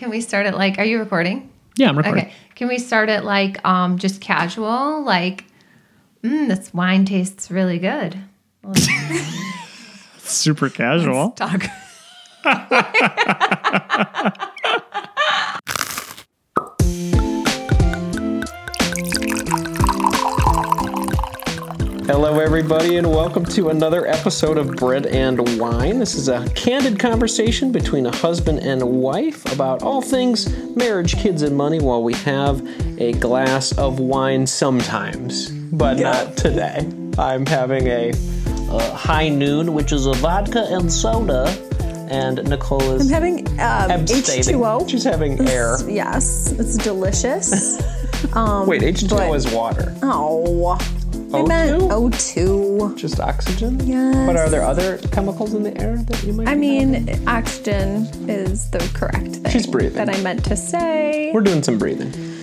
Can we start it like? Are you recording? Yeah, I'm recording. Okay. Can we start it like um just casual? Like, mm, this wine tastes really good. Super casual. Talk. Hello, everybody, and welcome to another episode of Bread and Wine. This is a candid conversation between a husband and a wife about all things marriage, kids, and money while we have a glass of wine sometimes, but not today. I'm having a, uh high noon, which is a vodka and soda, and Nicole is I'm having um. H2O. She's having air. Yes, it's delicious. Um, Wait, H2O but- is water. Oh, I meant O2. Just oxygen? Yes. But are there other chemicals in the air that you might I be mean, oxygen is the correct thing. She's breathing. That I meant to say. We're doing some breathing.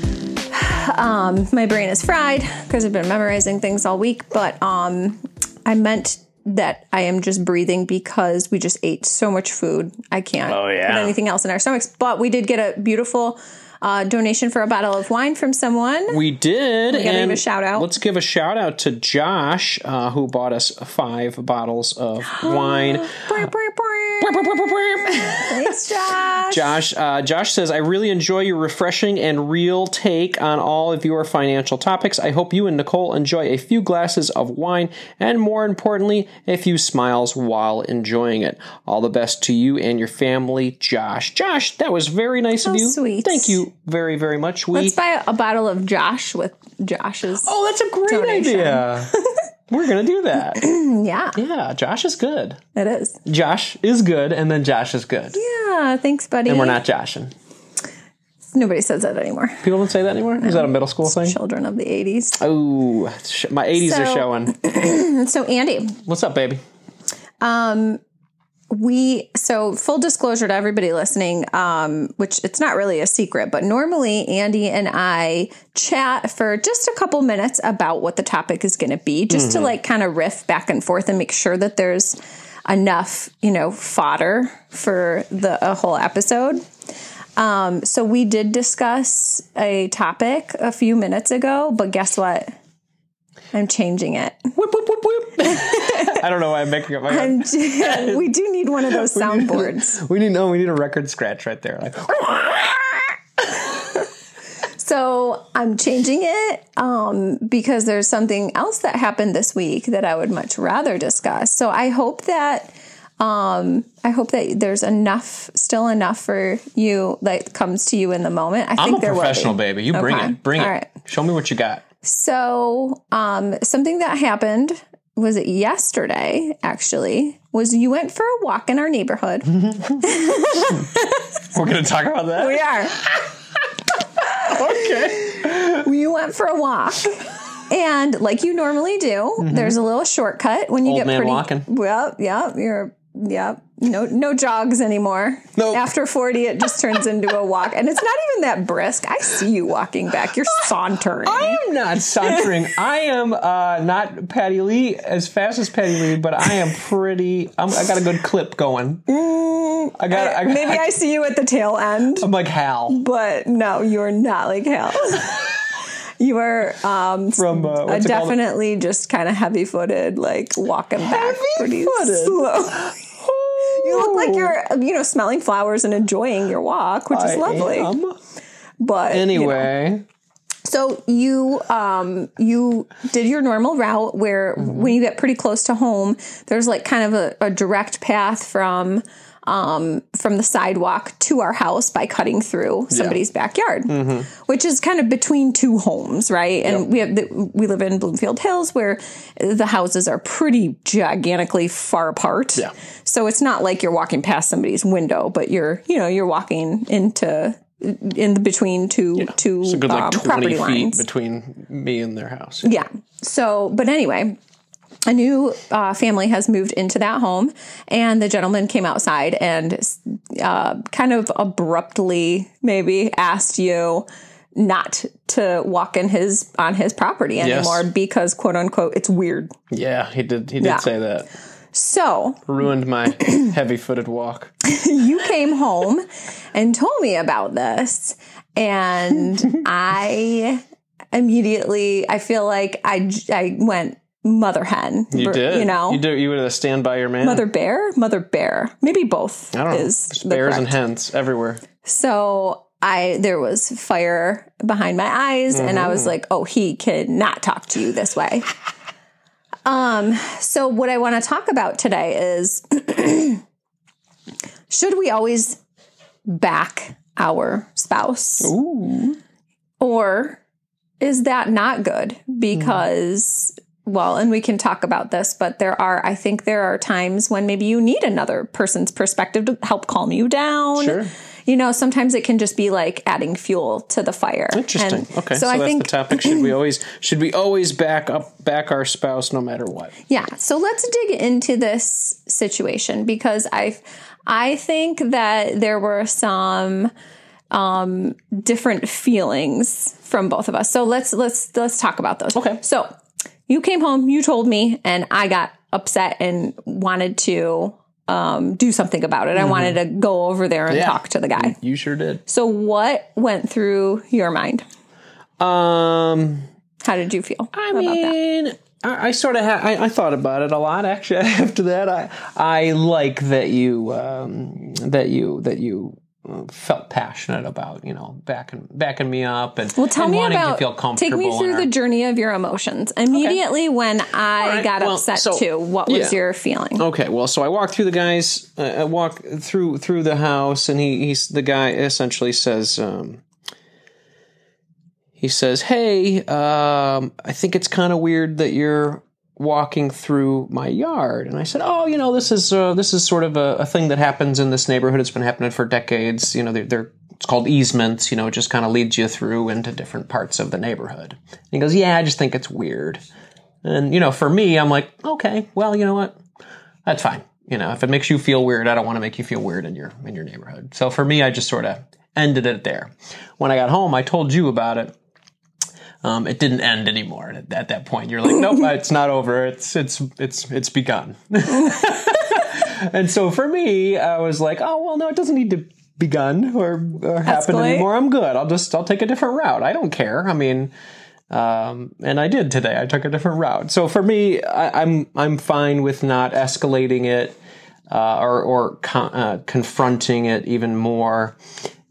Um, My brain is fried because I've been memorizing things all week, but um, I meant that I am just breathing because we just ate so much food. I can't Oh, yeah. put anything else in our stomachs. But we did get a beautiful uh, donation for a bottle of wine from someone. We did. We gotta and give a shout out. Let's give a shout out to Josh, uh, who bought us five bottles of wine. Thanks, Josh. Josh, uh, Josh says, "I really enjoy your refreshing and real take on all of your financial topics. I hope you and Nicole enjoy a few glasses of wine, and more importantly, a few smiles while enjoying it. All the best to you and your family, Josh. Josh, that was very nice of you. sweet. Thank you very, very much. We Let's buy a, a bottle of Josh with Josh's. oh, that's a great Donation. idea. We're gonna do that. yeah, Yeah, Josh is good. it is. Josh is good, and then Josh is good. Yeah, thanks, buddy. And we're not joshing. Nobody says that anymore. People don't say that anymore. Is that a middle school thing? Children of the '80s. Oh, my 80s are showing. So, Andy, What's up, baby? Um, we so full disclosure to everybody listening um which it's not really a secret but normally andy and i chat for just a couple minutes about what the topic is going to be just to like kind of riff back and forth and make sure that there's enough you know fodder for the a whole episode. Um so we did discuss a topic a few minutes ago but guess what i'm changing it Whip, whip, whip, whip. I don't know why I'm making up my I'm, we do need one of those soundboards We need no, we need a record scratch right there. Like, So I'm changing it um, because there's something else that happened this week that I would much rather discuss. So I hope that um, I hope that there's enough, still enough for you that comes to you in the moment. I I'm think a there will be. professional, baby. You bring Okay. it. Bring All it. right. Show me what you got. So um, something that happened was it yesterday actually was you went for a walk in our neighborhood. We're gonna talk about that. we are. okay. you went for a walk. And like you normally do, there's a little shortcut when you Mm-hmm. Old get man pretty walking. Well, yeah, you're yeah, no no jogs anymore. Nope. After 40 it just turns into a walk. And it's not even that brisk. I see you walking back. You're sauntering. I am not sauntering. I am uh, not Patty Lee as fast as Patty Lee, but I am pretty. I'm, I got a good clip going. I got. I, Maybe I see you at the tail end, I'm like Hal but no, you're not like Hal. You are um, from uh, it called? definitely just kind of heavy footed, like walking back pretty slow. You look like you're, you know, smelling flowers and enjoying your walk, which is I lovely. am. But you know. Anyway, so you um you did your normal route where Mm-hmm. when you get pretty close to home, there's like kind of a, a direct path from um from the sidewalk to our house by cutting through somebody's backyard, Mm-hmm. which is kind of between two homes, right? And we have the, we live in Bloomfield Hills where the houses are pretty gigantically far apart. Yeah. So it's not like you're walking past somebody's window, but you're you know you're walking into in the between two two it's a good like um, 20 property feet lines. between me and their house. Yeah. So, but anyway, a new uh, family has moved into that home, and the gentleman came outside and uh, kind of abruptly, maybe asked you not to walk in his on his property anymore because quote unquote it's weird. Yeah, he did. He did Yeah. say that. So Ruined my heavy footed walk. you came home and told me about this, and I immediately I feel like I I went mother hen. You did. You know, You did. You would have stand by your man. mother bear, mother bear, maybe both. I don't know. Is There's the bears and hens everywhere. So I there was fire behind my eyes and I was Mm-hmm. like, "Oh, he cannot talk to you this way." um so what I want to talk about today is should we always back our spouse? Ooh. Or is that not good? Because, well, and we can talk about this, but there are, I think there are times when maybe you need another person's perspective to help calm you down. Sure. You know, sometimes it can just be like adding fuel to the fire. Interesting. And okay. So, So, I that's think, the topic. Should we always should we always back up back our spouse no matter what? yeah. So let's dig into this situation because I, I think that there were some um different feelings from both of us. So let's let's let's talk about those. Okay. So you came home, you told me, and I got upset and wanted to um, do something about it. I wanted to go over there and Mm-hmm. Yeah. talk to the guy. You sure did. So what went through your mind? Um. How did you feel I about that? mean, I, I sort of ha- I, I thought about it a lot actually. After that, I I like that you um, that you that you felt passionate about you know backing backing me up and Well, tell and me wanting about. to feel comfortable. take me through our- the journey of your emotions. Immediately when I right, got well, upset so- too, what was yeah. your feeling? Okay, well, so I walked through the guys. Uh, I walk through through the house, and he he's the guy essentially says. Um, he says, "Hey, um, I think it's kind of weird that you're walking through my yard." And I said, "Oh, you know, this is uh, this is sort of a, a thing that happens in this neighborhood. It's been happening for decades. You know, they're, they're it's called easements. You know, it just kind of leads you through into different parts of the neighborhood." And he goes, "Yeah, I just think it's weird." And you know, for me, I'm like, "Okay, well, you know what? That's fine." You know, if it makes you feel weird, I don't want to make you feel weird in your in your neighborhood. So for me, I just sort of ended it there. When I got home, I told you about it. Um, it didn't end anymore at, at that point. You're like, nope, it's not over. It's it's it's it's begun. and so for me, I was like, oh well, no, it doesn't need to begun or, or happen Escalate. anymore. I'm good. I'll just I'll take a different route. I don't care. I mean, um, and I did today. I took a different route. So for me, I, I'm I'm fine with not escalating it uh, or or con- uh, confronting it even more.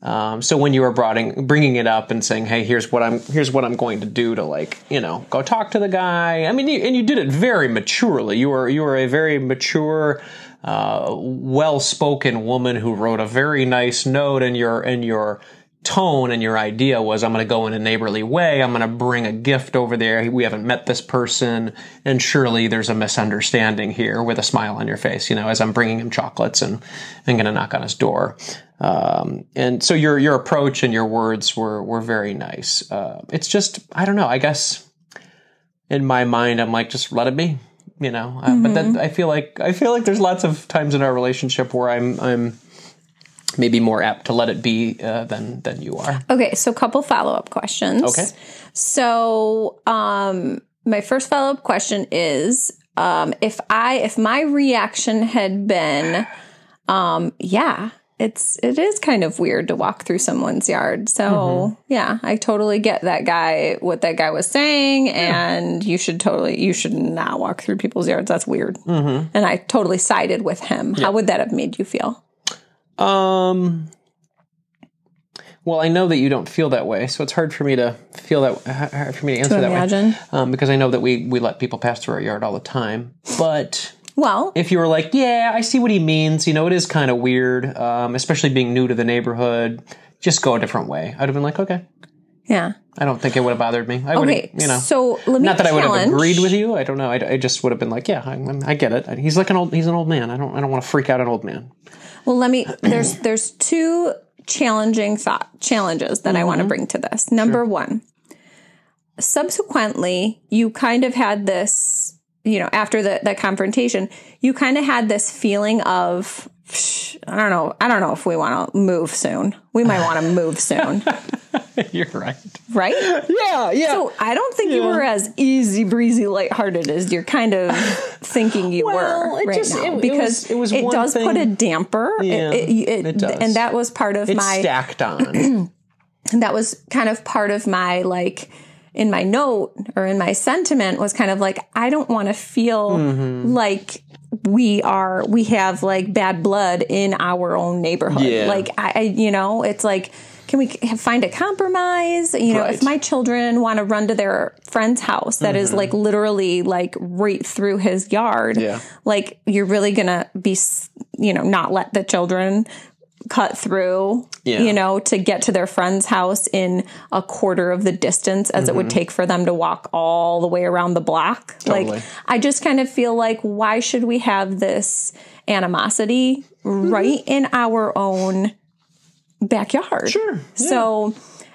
Um, so when you were broading, bringing it up and saying, "Hey, here's what I'm here's what I'm going to do to like you know go talk to the guy," I mean, you, and you did it very maturely. You were you were a very mature, uh, well spoken woman who wrote a very nice note, and your and your tone and your idea was I'm going to go in a neighborly way. I'm going to bring a gift over there. We haven't met this person, and surely there's a misunderstanding here. With a smile on your face, you know, as I'm bringing him chocolates and I'm going to knock on his door. Um, and so your your approach and your words were were very nice. Uh, it's just I don't know. I guess in my mind, I'm like just let it be. You know, uh, but then I feel like I feel like there's lots of times in our relationship where I'm I'm maybe more apt to let it be uh, than than you are. Okay, so a couple follow up questions. Okay. So, um, my first follow up question is, um, if I if my reaction had been, um, yeah, it's it is kind of weird to walk through someone's yard. So Mm-hmm. yeah, I totally get that guy what that guy was saying, and you should totally you should not walk through people's yards. That's weird. Mm-hmm. And I totally sided with him. How would that have made you feel? Um. Well, I know that you don't feel that way, so it's hard for me to feel that. Hard for me to answer that imagine. way, um, because I know that we we let people pass through our yard all the time. But Well, if you were like, "Yeah, I see what he means," you know, it is kind of weird, um, especially being new to the neighborhood. Just go a different way. I'd have been like, "Okay." Yeah. I don't think it would have bothered me. I would, Okay, you know. so let me not that I would have agreed with you. I don't know. I, I just would have been like, yeah, I, I get it. He's like an old. He's an old man. I don't. I don't want to freak out an old man. Well, let me. There's there's two challenging thought challenges that I want to Mm-hmm. bring to this. Number one, subsequently, you kind of had this. You know, after the the confrontation, you kind of had this feeling of. I don't know. I don't know if we want to move soon. We might want to move soon. You're right. right? Yeah, yeah. So I don't think you were as easy breezy, lighthearted as you're kind of thinking you Well, were it right just- now, it- it because was- it was one does put a damper. Yeah, it, it- it does. and that was part of it's my stacked on. that was kind of part of my like in my note or in my sentiment was kind of like I don't want to feel Mm-hmm. like we are we have like bad blood in our own neighborhood. Yeah. Like I, I you know, it's like can we find a compromise? You know, Right. if my children want to run to their friend's house that is like literally like right through his yard, Mm-hmm. Yeah. like you're really going to be you know, not let the children cut through, Yeah. you know, to get to their friend's house in a quarter of the distance as it would Mm-hmm. take for them to walk all the way around the block. Totally. Like, I just kind of feel like, why should we have this animosity Mm-hmm. right in our own backyard? Sure, So,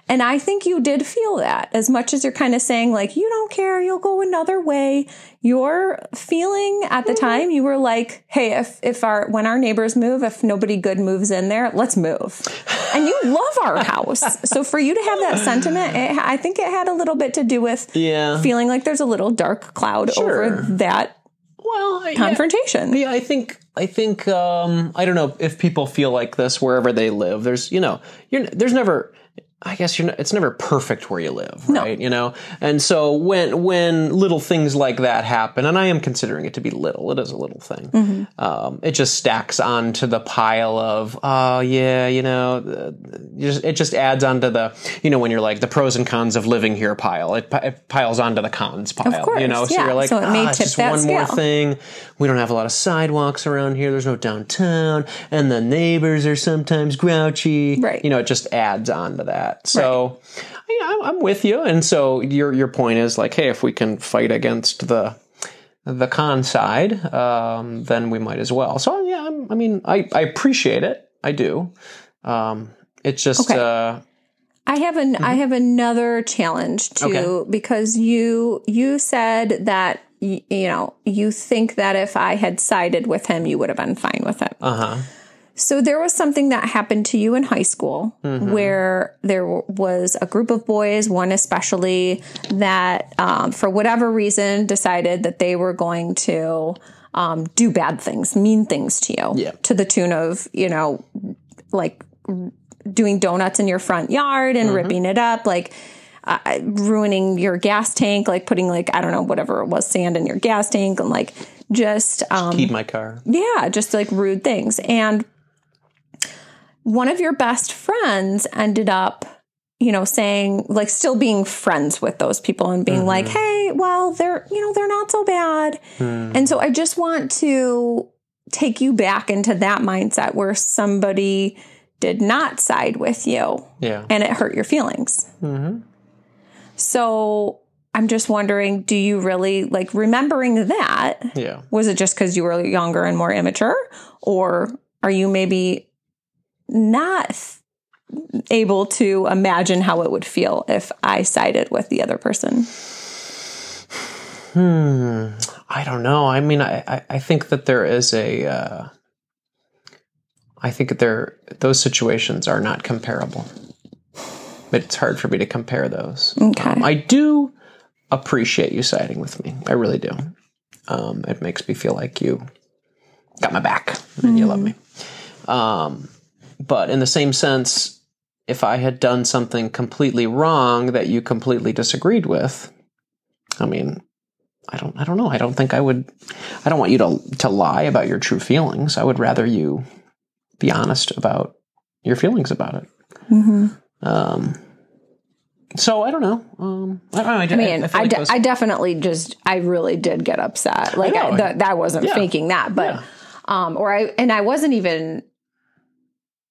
and I think you did feel that as much as you're kind of saying, like, you don't care, you'll go another way. Your feeling at the time, you were like, hey, if, if our, when our neighbors move, if nobody good moves in there, let's move. And you love our house. So for you to have that sentiment, it, I think it had a little bit to do with Yeah. feeling like there's a little dark cloud Sure. over that well, I, confrontation. Yeah, I think I think um, I don't know if people feel like this wherever they live. There's you know you're there's never. I guess you're. Not, it's never perfect where you live, right? You know, and so when when little things like that happen, and I am considering it to be little, it is a little thing. Um, it just stacks onto the pile of, oh yeah, you know, just, it just adds onto the, you know, when you're like the pros and cons of living here pile, it, it piles onto the cons pile, course, you know. So yeah. you're like, So it may ah, tip just that one more scale. thing thing. We don't have a lot of sidewalks around here. There's no downtown, and the neighbors are sometimes grouchy. Right. You know, it just adds on to that. So, yeah, I'm, with you. And so your your point is like, hey, if we can fight against the the con side, um, then we might as well. So yeah, I'm, I mean, I I appreciate it. I do. Um, it's just Okay. uh, I have an I have another challenge too Mm-hmm. Okay. because you you said that y- you know you think that if I had sided with him you would have been fine with it. uh huh. So there was something that happened to you in high school Mm-hmm. where there was a group of boys, one especially, that um, for whatever reason decided that they were going to um, do bad things, mean things to you, Yeah. to the tune of you know, like doing donuts in your front yard Mm-hmm. and ripping it up, like. Uh, ruining your gas tank, like putting like I don't know whatever it was, sand in your gas tank, and like just um, Keep my car. yeah, just like rude things. And one of your best friends ended up, you know, saying, like, still being friends with those people and being like, hey, well, they're, you know, they're not so bad. And so I just want to take you back into that mindset where somebody did not side with you Yeah. and it hurt your feelings. So I'm just wondering, do you really like remembering that? Yeah. Was it just because you were younger and more immature? Or are you maybe not able to imagine how it would feel if I sided with the other person? Hmm. I don't know. I mean, I, I, I think that there is a. Uh, I think that there those situations are not comparable. But it's hard for me to compare those. Okay. Um, I do appreciate you siding with me. I really do. Um, it makes me feel like you got my back and you love me. Um, but in the same sense, if I had done something completely wrong that you completely disagreed with, I mean, I don't, I don't know. I don't think I would. I don't want you to to lie about your true feelings. I would rather you be honest about your feelings about it. Mm-hmm. Um, so I don't know. Um, I, don't know, I, I mean, I, like de- I definitely just, I really did get upset. Like, I know. that that wasn't Yeah. faking that, but, Yeah. um, or I, and I wasn't even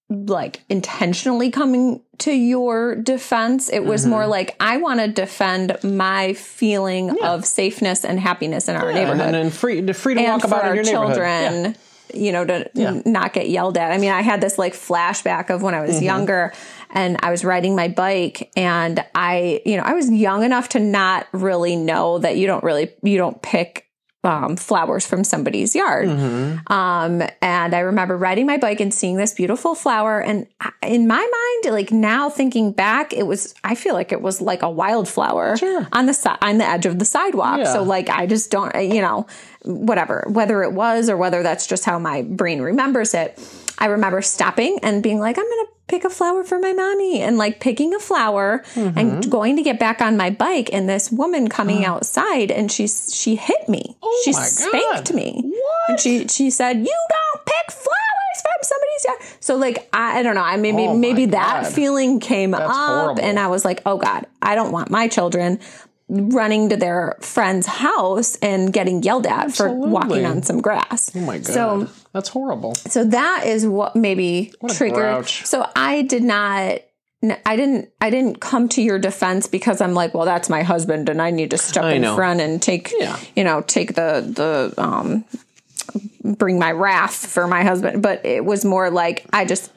like intentionally coming to your defense. It was Mm-hmm. more like, I want to defend my feeling of safeness and happiness in our neighborhood. and, and free, to free to and walk for about in our children you know to Yeah. n- not get yelled at i mean i had this like flashback of when i Mm-hmm. was younger and i was riding my bike and i you know i was young enough to not really know that you don't really you don't pick um, flowers from somebody's yard. Um, and I remember riding my bike and seeing this beautiful flower. And in my mind, like now thinking back, it was, I feel like it was like a wildflower Sure. on the side, on the edge of the sidewalk. Yeah. So like, I just don't, you know, whatever, whether it was or whether that's just how my brain remembers it. I remember stopping and being like, I'm going to pick a flower for my mommy and like picking a flower Mm-hmm. and going to get back on my bike and this woman coming outside and she she hit me. Oh she spanked God. me. What? And she she said, "You don't pick flowers from somebody's yard." So like I, I don't know. I maybe Oh maybe that God. feeling came up horrible. and I was like, "Oh god, I don't want my children running to their friend's house and getting yelled at for walking on some grass." Oh my god, So that's horrible. so that is what maybe a triggered. grouch. So I did not. I didn't. I didn't come to your defense because I'm like, well, that's my husband, and I need to step I in know. front and take, Yeah. you know, take the the um, bring my wrath for my husband. But it was more like I just,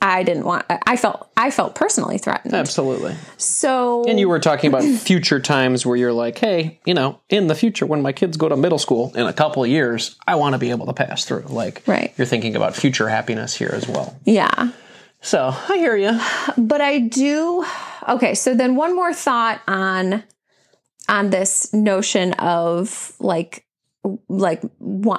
I didn't want. I felt, I felt personally threatened. Absolutely. So And you were talking about future times where you're like, hey, you know, in the future when my kids go to middle school in a couple of years, I want to be able to pass through. Like, Right. you're thinking about future happiness here as well. yeah. So I hear you. but I do. Okay, so then one more thought on on this notion of like like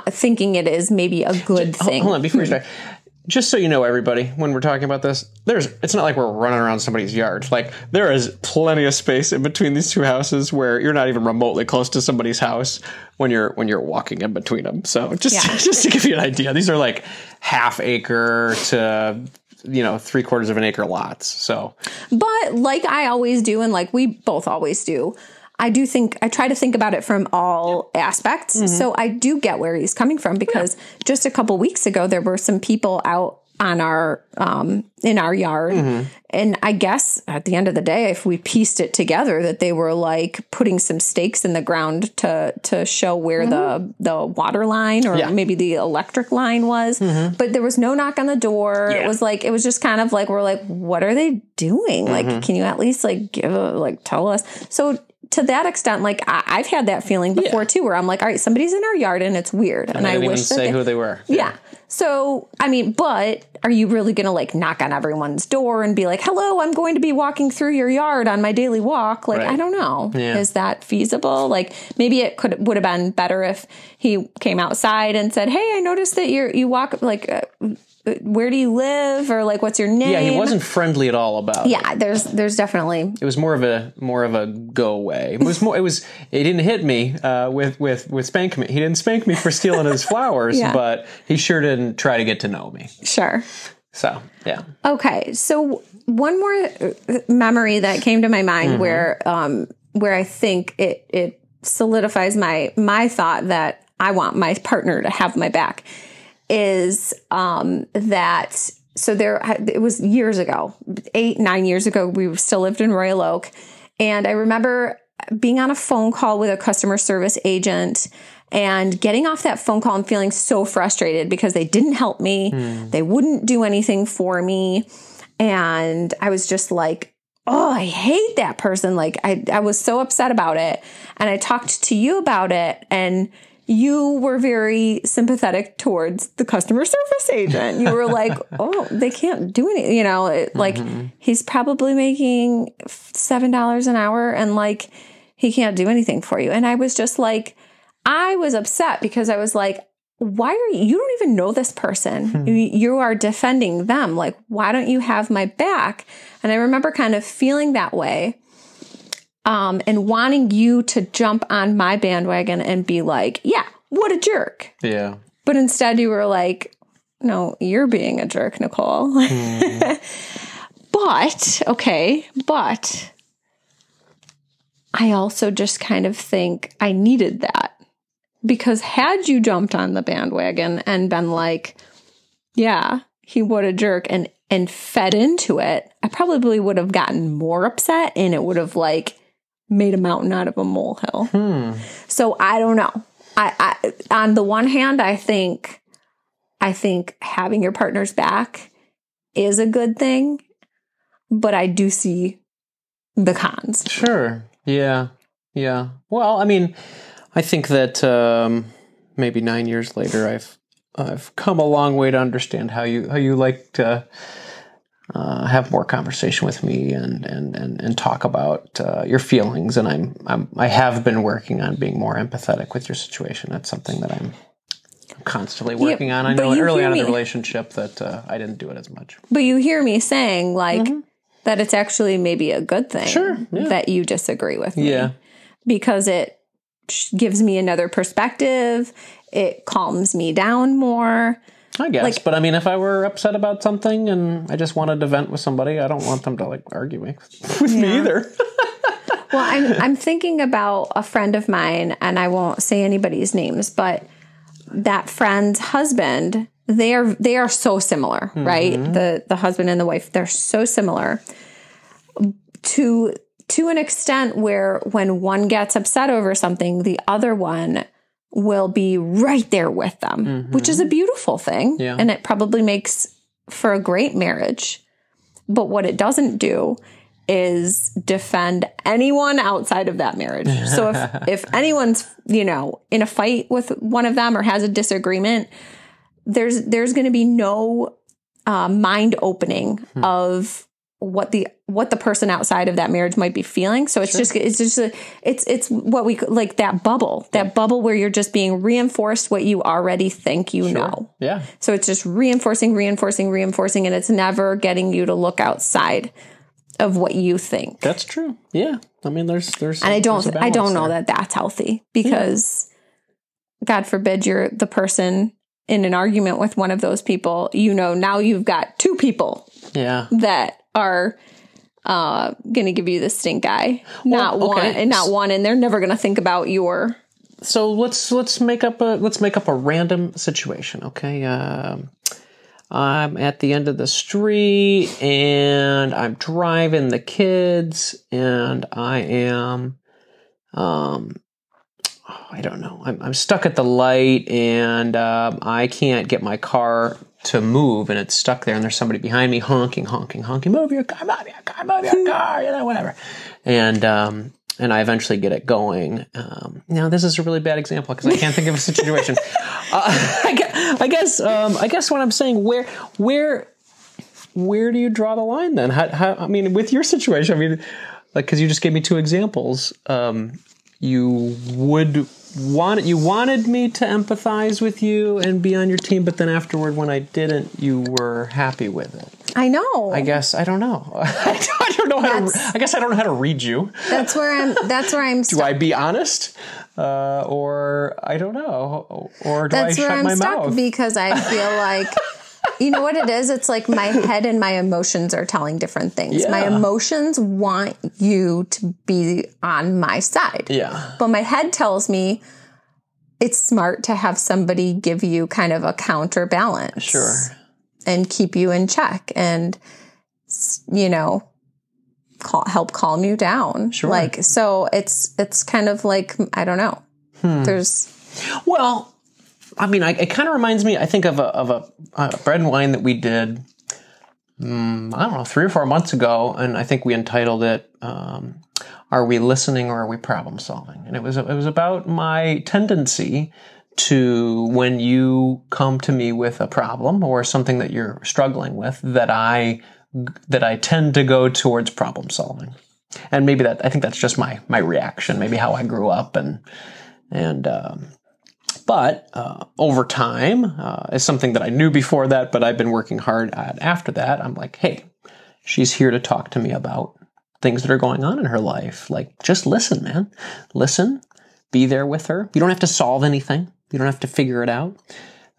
thinking it is maybe a good thing. Hold on, before you start. Just so you know, everybody, when we're talking about this, there's it's not like we're running around somebody's yard. Like there is plenty of space in between these two houses where you're not even remotely close to somebody's house when you're when you're walking in between them. So just Yeah. just to give you an idea, these are like half acre to you know three quarters of an acre lots. So But like I always do, and like we both always do, I do think I try to think about it from all aspects. Mm-hmm. So I do get where he's coming from because just a couple weeks ago there were some people out on our um in our yard. Mm-hmm. And I guess at the end of the day if we pieced it together that they were like putting some stakes in the ground to to show where the mm-hmm. the water line or Yeah. maybe the electric line was. But there was no knock on the door. It was like it was just kind of like we're like what are they doing? Like can you at least like give a like tell us? So to that extent like I, i've had that feeling before too where i'm like all right somebody's in our yard and it's weird and I i didn't even wish that say they- who they were. yeah so i mean but are you really gonna like knock on everyone's door and be like hello i'm going to be walking through your yard on my daily walk like Right. i don't know Yeah. is that feasible like maybe it could would have been better if he came outside and said hey i noticed that you're you walk like uh, where do you live or like what's your name Yeah, he wasn't friendly at all about. it. yeah there's there's definitely It was more of a more of a go away. It was more. It was. He didn't hit me uh, with with with spank me. He didn't spank me for stealing his flowers, Yeah. but he sure didn't try to get to know me. sure So yeah, Okay, so one more uh, memory that came to my mind Mm-hmm. where um where I think it it solidifies my my thought that I want my partner to have my back is um that so there it was years ago 8 9 years ago we still lived in Royal Oak and I remember being on a phone call with a customer service agent and getting off that phone call and feeling so frustrated because they didn't help me. They wouldn't do anything for me. And I was just like, oh, I hate that person. Like, I, I was so upset about it. And I talked to you about it. And you were very sympathetic towards the customer service agent. You were like, oh, they can't do anything. You know, it, like mm-hmm. he's probably making $7 an hour and like he can't do anything for you. And I was just like, I was upset because I was like, why are you, you don't even know this person. Hmm. You, you are defending them. Like, why don't you have my back? And I remember kind of feeling that way. Um, and wanting you to jump on my bandwagon and be like, yeah, what a jerk. yeah. But instead you were like, no, you're being a jerk, Nicole. but, okay, but I also just kind of think I needed that. Because had you jumped on the bandwagon and been like, yeah, he would a jerk and and fed into it, I probably would have gotten more upset and it would have like made a mountain out of a molehill. Hmm. So I don't know. I, I on the one hand, I think I think having your partner's back is a good thing, but I do see the cons. Sure. Yeah. Yeah. Well, I mean, I think that um, maybe nine years later, I've I've come a long way to understand how you how you like to uh, have more conversation with me and and and, and talk about uh, your feelings. And I'm, I'm I have been working on being more empathetic with your situation. That's something that I'm constantly working on. I know early on in the relationship that uh, I didn't do it as much. But you hear me saying like that it's actually maybe a good thing Sure, yeah. that you disagree with me. Yeah. Because it gives me another perspective. It calms me down more. I guess, Like- but I mean, if I were upset about something and I just wanted to vent with somebody, I don't want them to like argue me with me either. Well, I'm I'm thinking about a friend of mine, and I won't say anybody's names, but that friend's husband, they are they are so similar, mm-hmm. right? The the husband and the wife, they're so similar to to an extent where when one gets upset over something, the other one will be right there with them, which is a beautiful thing. Yeah. And it probably makes for a great marriage. But what it doesn't do is defend anyone outside of that marriage. So if if anyone's, you know, in a fight with one of them or has a disagreement, there's there's going to be no uh, mind opening of what the what the person outside of that marriage might be feeling. So it's just it's just a, it's it's what we like that bubble that bubble where you're just being reinforced what you already think you know. yeah. So it's just reinforcing, reinforcing, reinforcing, and it's never getting you to look outside of what you think. That's true. Yeah. I mean, there's, there's, And I don't, i don't know there. that that's healthy because, God forbid, you're the person in an argument with one of those people. You know, now you've got two people Yeah. that are uh going to give you the stink eye, not one, okay. and not one, and they're never going to think about your. So let's, let's make up a, let's make up a random situation. Okay. Um, I'm at the end of the street and I'm driving the kids and I am, um, oh, I don't know. I'm, I'm stuck at the light and um, I can't get my car to move and it's stuck there and there's somebody behind me honking, honking, honking, move your car, move your car, move your car, you know, whatever. And, um, and I eventually get it going. Um, now this is a really bad example because I can't think of a situation. uh, I guess, I guess, um, I guess what I'm saying, where, where, where do you draw the line then? How, how, I mean, with your situation, I mean, like, cause you just gave me two examples. Um, you would want, you wanted me to empathize with you and be on your team, but then afterward, when I didn't, you were happy with it. I know. I guess, I don't know. I don't know how to, I guess I don't know how to read you. that's where I'm. That's where I'm. Do I be honest? Uh, or I don't know. Or do That's I where shut I'm my stuck mouth? because I feel like you know what it is? It's like my head and my emotions are telling different things. My emotions want you to be on my side. yeah. But my head tells me it's smart to have somebody give you kind of a counterbalance. Sure. And keep you in check and, you know, call, help calm you down. Sure. Like, so it's, it's kind of like, I don't know. Hmm. There's, Well, I mean, I, it kind of reminds me. I think of a of a, bread and wine that we did. mm, I don't know, three or four months ago, and I think we entitled it um, "Are We Listening or Are We Problem Solving?" And it was it was about my tendency to when you come to me with a problem or something that you're struggling with that I that I tend to go towards problem solving. And maybe that I think that's just my my reaction, maybe how I grew up and and um, but uh, over time, uh, is something that I knew before that, but I've been working hard at after that. I'm like, hey, she's here to talk to me about things that are going on in her life. Like, just listen, man. Listen, be there with her. You don't have to solve anything, you don't have to figure it out.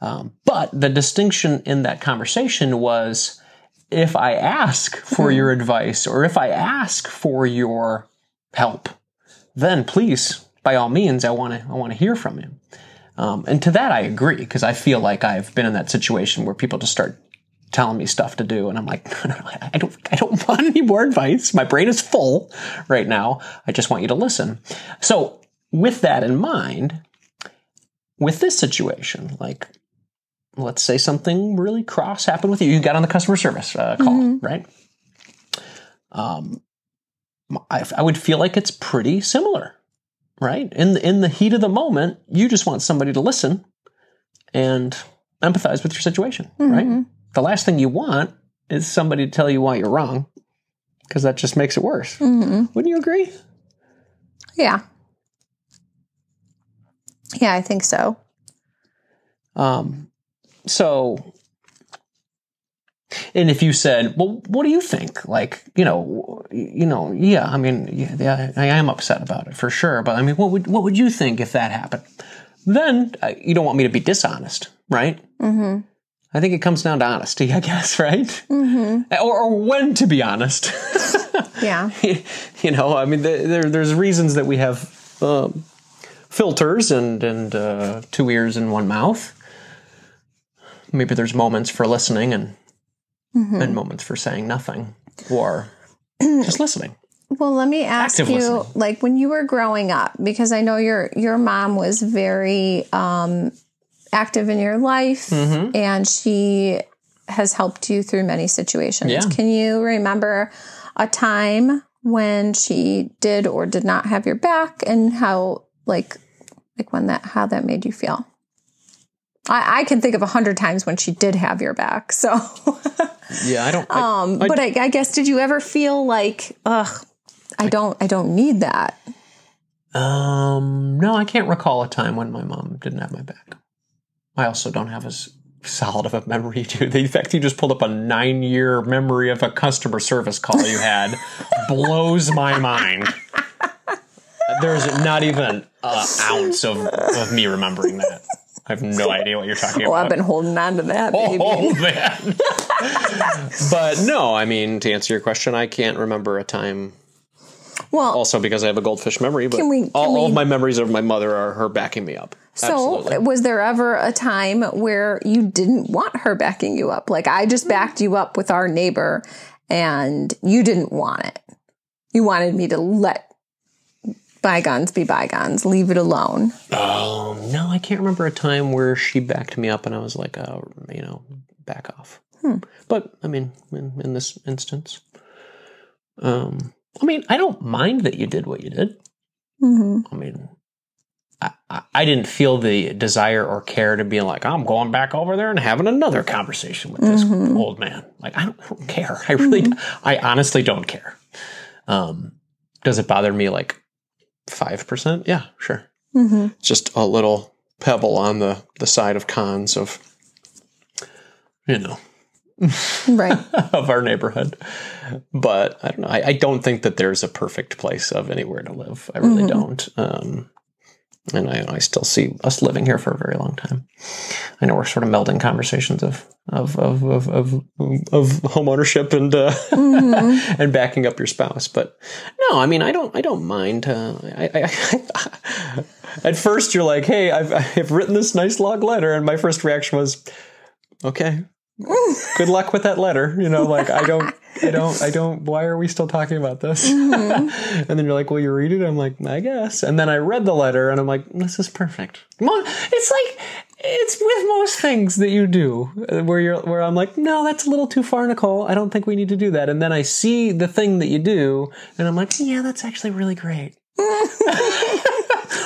Um, but the distinction in that conversation was if I ask for your advice or if I ask for your help, then please, by all means, I want to I want to hear from you. Um, and to that, I agree because I feel like I've been in that situation where people just start telling me stuff to do, and I'm like, no, no, no, I don't, I don't want any more advice. My brain is full right now. I just want you to listen. So, with that in mind, with this situation, like, let's say something really cross happened with you. You got on the customer service uh, call, right? Um, I, I would feel like it's pretty similar right? In the, in the heat of the moment, you just want somebody to listen and empathize with your situation, right? The last thing you want is somebody to tell you why you're wrong because that just makes it worse. Wouldn't you agree? Yeah. Yeah, I think so. Um, so, and if you said, "Well, what do you think?" Like, you know, you know, yeah, I mean, yeah, I am upset about it for sure. But I mean, what would what would you think if that happened? Then uh, you don't want me to be dishonest, right? Mm-hmm. I think it comes down to honesty, I guess, right? Mm-hmm. Or, or when to be honest. Yeah. you know, I mean, there, there's reasons that we have um, filters and and uh, two ears and one mouth. Maybe there's moments for listening and and moments for saying nothing or just listening. Well, let me ask Active you, listening. like when you were growing up, because I know your your mom was very um, active in your life, Mm-hmm. and she has helped you through many situations. Yeah. Can you remember a time when she did or did not have your back, and how like like when that how that made you feel? I, I can think of a hundred times when she did have your back. So, Yeah, I don't. I, um, I- but I, I guess did you ever feel like, ugh, I don't, I don't need that. Um, no, I can't recall a time when my mom didn't have my back. I also don't have as solid of a memory too. The fact you just pulled up a nine-year memory of a customer service call you had blows my mind. There's not even an ounce of, of me remembering that. I have no idea what you're talking oh, about. Oh, about. I've been holding on to that, oh, baby. Oh man! but no, I mean to answer your question, I can't remember a time. Well, Also, because I have a goldfish memory, but Can we- can all, all of my memories of my mother are her backing me up. so Absolutely. was there ever a time where you didn't want her backing you up? Like I just backed you up with our neighbor and you didn't want it. You wanted me to let bygones be bygones, leave it alone. Oh no, I can't remember a time where she backed me up and I was like, uh, you know, back off. Hmm. But I mean, in, in this instance, um, I mean, I don't mind that you did what you did. hmm I mean, I, I, didn't feel the desire or care to be like, I'm going back over there and having another conversation with this Mm-hmm. old man. Like, I don't, I don't care. I really, I honestly don't care. Um, does it bother me like five percent? Yeah, sure. hmm just a little pebble on the the side of cons of you know Right. of our neighborhood but i don't know I, I don't think that there's a perfect place of anywhere to live i really don't um and I, I still see us living here for a very long time. I know we're sort of melding conversations of of of of of, of home ownership and uh, and backing up your spouse, but no, I mean I don't I don't mind. Uh, I, I, I, at first you're like, hey, I've I've written this nice long letter, and my first reaction was, okay, good luck with that letter. You know, like I don't, I don't, I don't. Why are we still talking about this? and then you're like, well, you read it. I'm like, I guess. And then I read the letter, and I'm like, this is perfect. It's like it's with most things that you do, uh, where you're, where I'm like, no, that's a little too far, Nicole. I don't think we need to do that. And then I see the thing that you do, and I'm like, yeah, that's actually really great.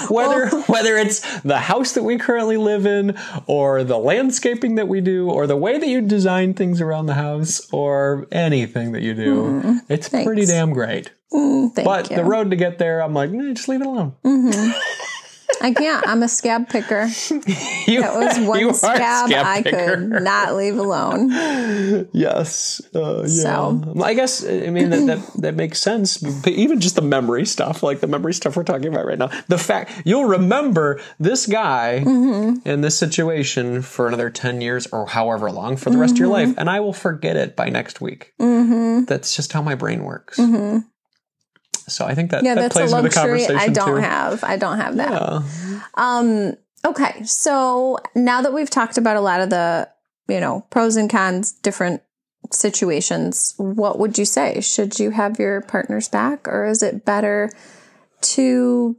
whether oh. whether it's the house that we currently live in or the landscaping that we do or the way that you design things around the house or anything that you do mm-hmm. it's pretty damn great. Mm, thank but you. the road to get there i'm like nah, just leave it alone mm-hmm. I can't. I'm a scab picker. you, That was one are scab, I could not leave alone. yes uh, yeah So- i guess i mean that, that that makes sense but even just the memory stuff like the memory stuff we're talking about right now the fact you'll remember this guy Mm-hmm. in this situation for another 10 years or however long for the rest of your Mm-hmm. life and i will forget it by next week that's just how my brain works so i think that, Yeah, that that's a plays the luxury conversation I don't too have. I don't have that. Yeah. Um, okay, so now that we've talked about a lot of the, you know, pros and cons, different situations, what would you say? Should you have your partner's back, or is it better to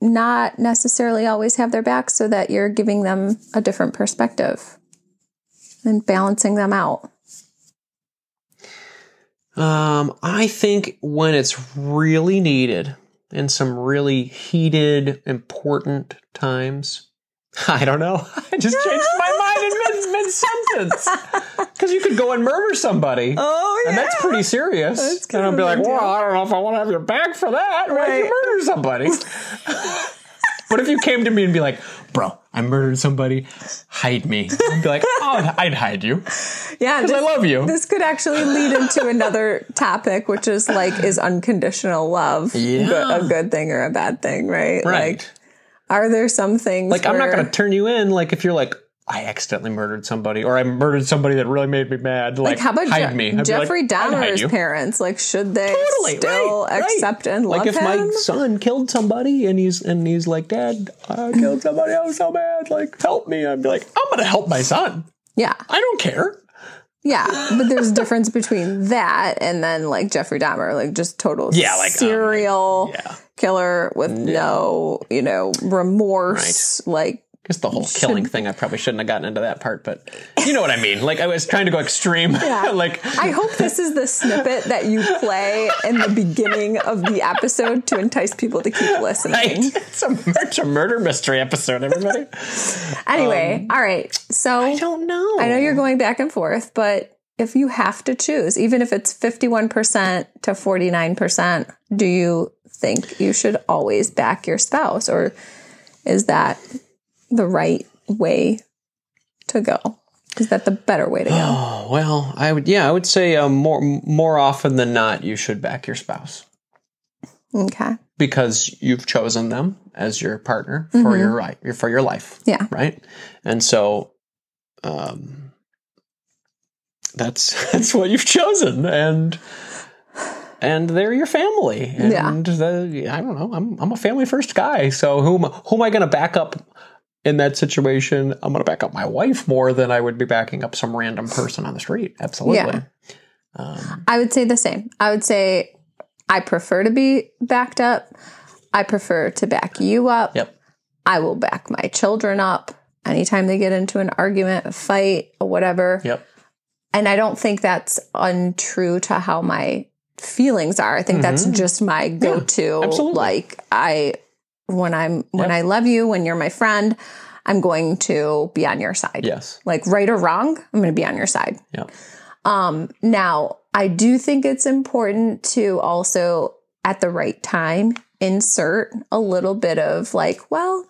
not necessarily always have their back so that you're giving them a different perspective and balancing them out? Um, I think when it's really needed, in some really heated, important times? I don't know. I just changed my mind in mid, mid sentence. Because you could go and murder somebody. Oh yeah, And that's pretty serious. That's and of be like, well. I don't know if I want to have your back for that. Why did you murder somebody? but if you came to me and be like, bro, I murdered somebody, hide me. I'd be like, oh, I'd hide you. Yeah, Because I love you. This could actually lead into another topic, which is like, is unconditional love Yeah. a good thing or a bad thing, right? Right. Like, are there some things Like, I'm not going to turn you in. Like, if you're like, I accidentally murdered somebody, or I murdered somebody that really made me mad. Like, like how about hide Je- me? I'd be like, Jeffrey Dahmer's parents? Like, should they Totally, still right, right. accept and love like if him? my son killed somebody and he's and he's like, Dad, I killed somebody. I'm so mad. Like, help me. I'd be like, I'm gonna help my son. yeah, I don't care. yeah, but there's a difference between that and then like Jeffrey Dahmer, like just total Yeah, like, um, serial Yeah. killer with no, you know, remorse. Like, Just the whole killing thing. I probably shouldn't have gotten into that part, but you know what I mean. Like I was trying to go extreme. Yeah. like I hope this is the snippet that you play in the beginning of the episode to entice people to keep listening. right. It's a, it's a murder mystery episode, everybody. Anyway, all right. So Um, I don't know. I know you're going back and forth, but if you have to choose, even if it's 51% to 49%, do you think you should always back your spouse? Or is that the right way to go? Is that the better way to go? Oh well, I would. Yeah, I would say um, more more often than not, you should back your spouse. Okay. because you've chosen them as your partner for your right for your life Yeah. right and so um that's that's what you've chosen and and they're your family and Yeah. the, i don't know i'm i'm a family first guy so who am, who am i going to back up in that situation i'm going to back up my wife more than i would be backing up some random person on the street absolutely Yeah. um, I would say the same. I would say I prefer to be backed up. I prefer to back you up. yep I will back my children up anytime they get into an argument, a fight, or whatever. yep And I don't think that's untrue to how my feelings are. I think that's just my go-to. Mm-hmm. absolutely. Like I when I'm when Yep. I love you, when you're my friend, I'm going to be on your side. yes Like right or wrong, I'm going to be on your side. yep Um, now, I do think it's important to also, at the right time, insert a little bit of like, well,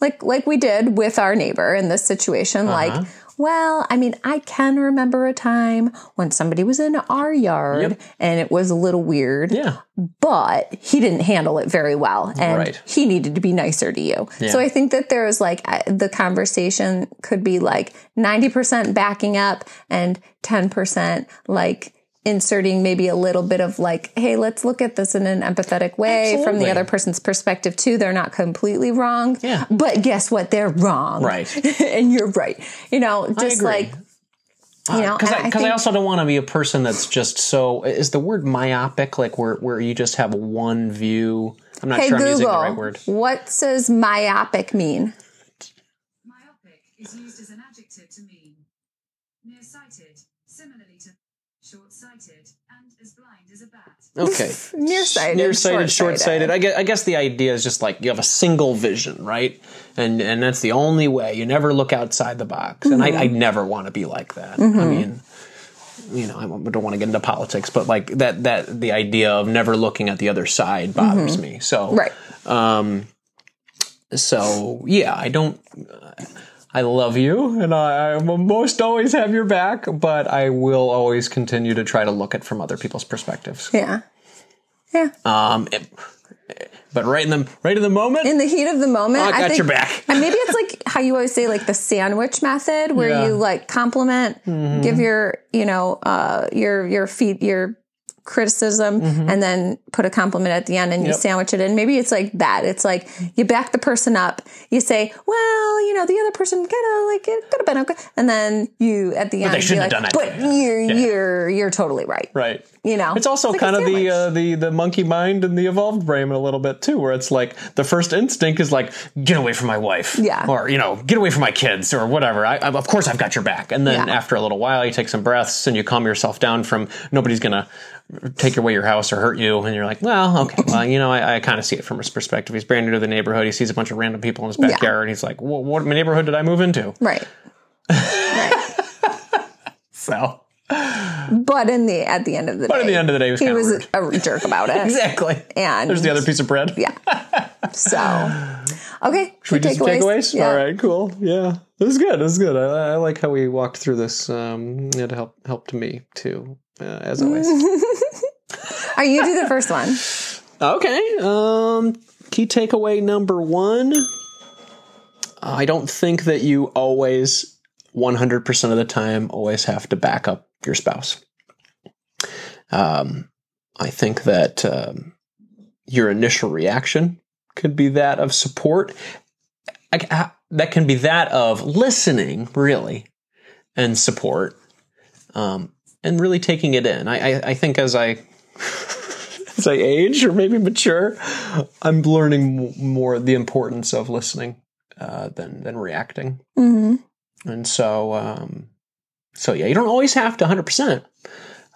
like like we did with our neighbor in this situation, Uh-huh. like. Well, I mean, I can remember a time when somebody was in our yard Yep. and it was a little weird, yeah but he didn't handle it very well and Right. he needed to be nicer to you. Yeah. So I think that there's like the conversation could be like 90% backing up and 10% like inserting maybe a little bit of like, hey, let's look at this in an empathetic way from the other person's perspective too. They're not completely wrong. Yeah. But guess what? They're wrong. Right. and you're right. You know, just like, you uh, know, because I, I I also don't want to be a person that's just so is the word myopic like where where you just have one view i'm not hey, sure i'm using the Google, right word what does myopic mean? Myopic is used as an adjective to mean nearsighted, similarly to short-sighted, and as blind as a bat. Okay Nearsighted, nearsighted short-sighted. short-sighted I guess, I guess the idea is just like you have a single vision right and and that's the only way you never look outside the box and Mm-hmm. I, I never want to be like that i mean you know, I don't want to get into politics, but like that, that the idea of never looking at the other side bothers me. So, Mm-hmm. Right. Um, so yeah, I don't. I love you, and I, I will most always have your back, but I will always continue to try to look at from other people's perspectives. Yeah. Yeah. Um, it- but right in the right in the moment, in the heat of the moment, I got think, your back. and maybe it's like how you always say, like the sandwich method, where Yeah. Mm-hmm. you like compliment, give your, you know, uh, your your feet your criticism, and then put a compliment at the end, and you Mm-hmm. Sandwich it in. Maybe it's like that. It's like you back the person up. You say, well, you know, the other person kind of like it could have been okay, and then you at the end, they shouldn't like, have done but you're you're you're totally right. right. You know, It's also like kind of the uh, the the monkey mind and the evolved brain a little bit too, where it's like the first instinct is like get away from my wife, Yeah. or you know get away from my kids or whatever. I, I, of course I've got your back, and then Yeah. after a little while, you take some breaths and you calm yourself down from nobody's gonna take away your house or hurt you, and you're like, well, okay, well, you know, I, I kind of see it from his perspective. He's brand new to the neighborhood. He sees a bunch of random people in his backyard, and he's like, what, what neighborhood did I move into? Right. right. So, But in the at the end of the but day, at the end of the day, he was he was a jerk about it. exactly. And There's the other piece of bread. yeah. So okay. Should we do some takeaways? Yeah. All right, cool. Yeah, it was good. It was good. I, I like how we walked through this. Um, it helped helped me too, as always. Are you do the first one? okay. Um, key takeaway number one. I don't think that you always, 100% of the time, always have to back up your spouse. Um, I think that um, your initial reaction could be that of support. I, I- that can be that of listening, really, and support, um, and really taking it in. I, I, I think as I as I age or maybe mature, I'm learning more the importance of listening uh, than than reacting. hmm And so, um, so yeah, you don't always have to 100%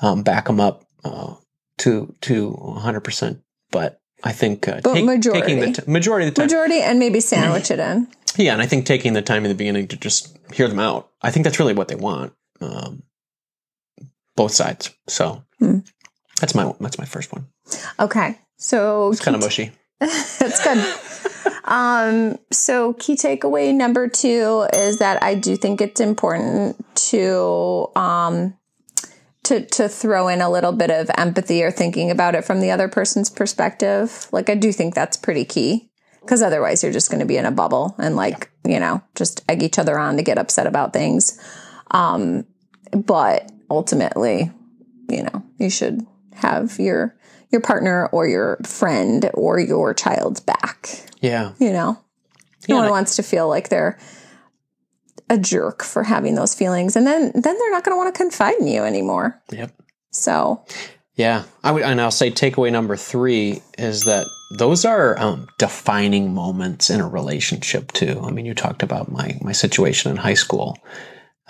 um, back them up uh, to to 100%, but I think uh, But taking majority. the t- majority of the time, Majority and maybe sandwich it in. yeah, and I think taking the time in the beginning to just hear them out, I think that's really what they want, um, both sides. So Hmm. that's my that's my first one. Okay. So It's kind of mushy. That's good. um, so key takeaway number two is that I do think it's important to um, to to throw in a little bit of empathy or thinking about it from the other person's perspective. Like I do think that's pretty key because otherwise you're just going to be in a bubble and like you know just egg each other on to get upset about things. Um, but ultimately, you know, you should have your your partner or your friend or your child's back. Yeah. You know, no Yeah, one I- wants to feel like they're a jerk for having those feelings, and then then they're not going to want to confide in you anymore. Yep. So Yeah, I would, and I'll say takeaway number three is that those are um, defining moments in a relationship too. I mean, you talked about my my situation in high school,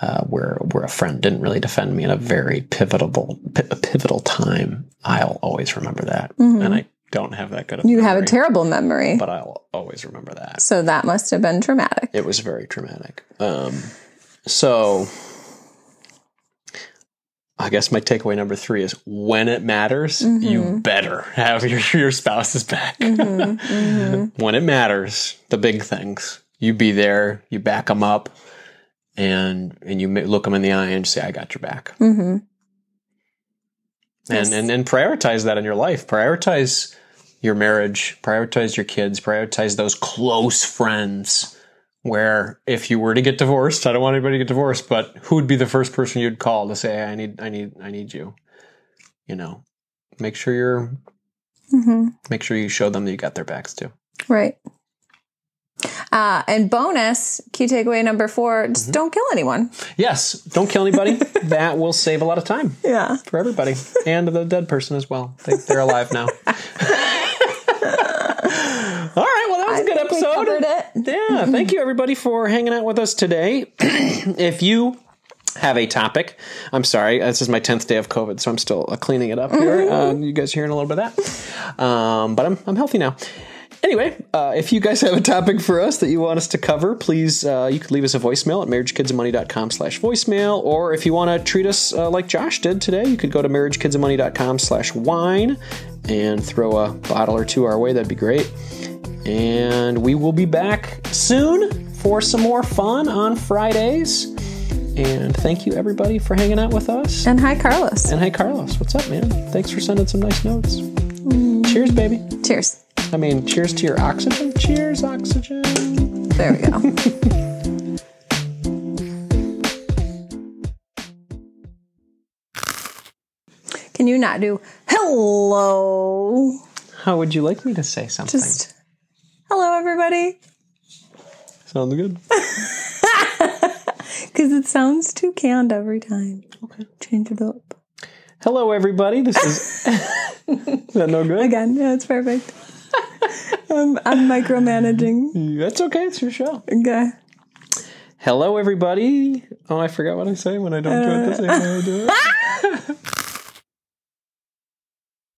uh, where where a friend didn't really defend me in a very pivotal pi- pivotal time. I'll always remember that, and I don't have that good. Of Mm-hmm. you have a terrible memory. but I'll always remember that. So that must have been traumatic. It was very traumatic. Um, so I guess my takeaway number three is when it matters, you better have your, your spouse's back. when it matters, the big things, you be there, you back them up, and and you look them in the eye and say, "I got your back." hmm and, and and prioritize that in your life. Prioritize your marriage. Prioritize your kids. Prioritize those close friends. Where if you were to get divorced, I don't want anybody to get divorced, but who would be the first person you'd call to say, hey, "I need, I need, I need you"? You know, make sure you're hmm make sure you show them that you got their backs too. Right. Uh, and bonus key takeaway number four: just don't kill anyone. Yes, don't kill anybody. that will save a lot of time Yeah. for everybody and the dead person as well. They, they're alive now. All right, well, that was a good episode. Yeah, thank you everybody for hanging out with us today. if you have a topic, I'm sorry, this is my 10th day of COVID, so I'm still uh, cleaning it up here. Um, you guys hearing a little bit of that. Um, but I'm, I'm healthy now. Anyway, uh, if you guys have a topic for us that you want us to cover, please, uh, you could leave us a voicemail at marriagekidsandmoney.com slash voicemail. Or if you want to treat us uh, like Josh did today, you could go to marriagekidsandmoney.com slash wine and throw a bottle or two our way. That'd be great. And we will be back soon for some more fun on Fridays. And thank you everybody for hanging out with us. And hi, Carlos. And hi, Carlos, what's up, man? Thanks for sending some nice notes. Cheers, baby. Cheers. I mean, cheers to your oxygen. Cheers, oxygen. There we go. Can you not do hello? How would you like me to say something? Just hello, everybody. Sounds good. Because it sounds too canned every time. Okay. Change it up. Hello, everybody. This is. is that no good? Again, yeah, it's perfect. I'm, I'm micromanaging. That's okay. It's your show. Okay. Hello, everybody. Oh, I forgot what I say when I don't do it the uh, same way I do it.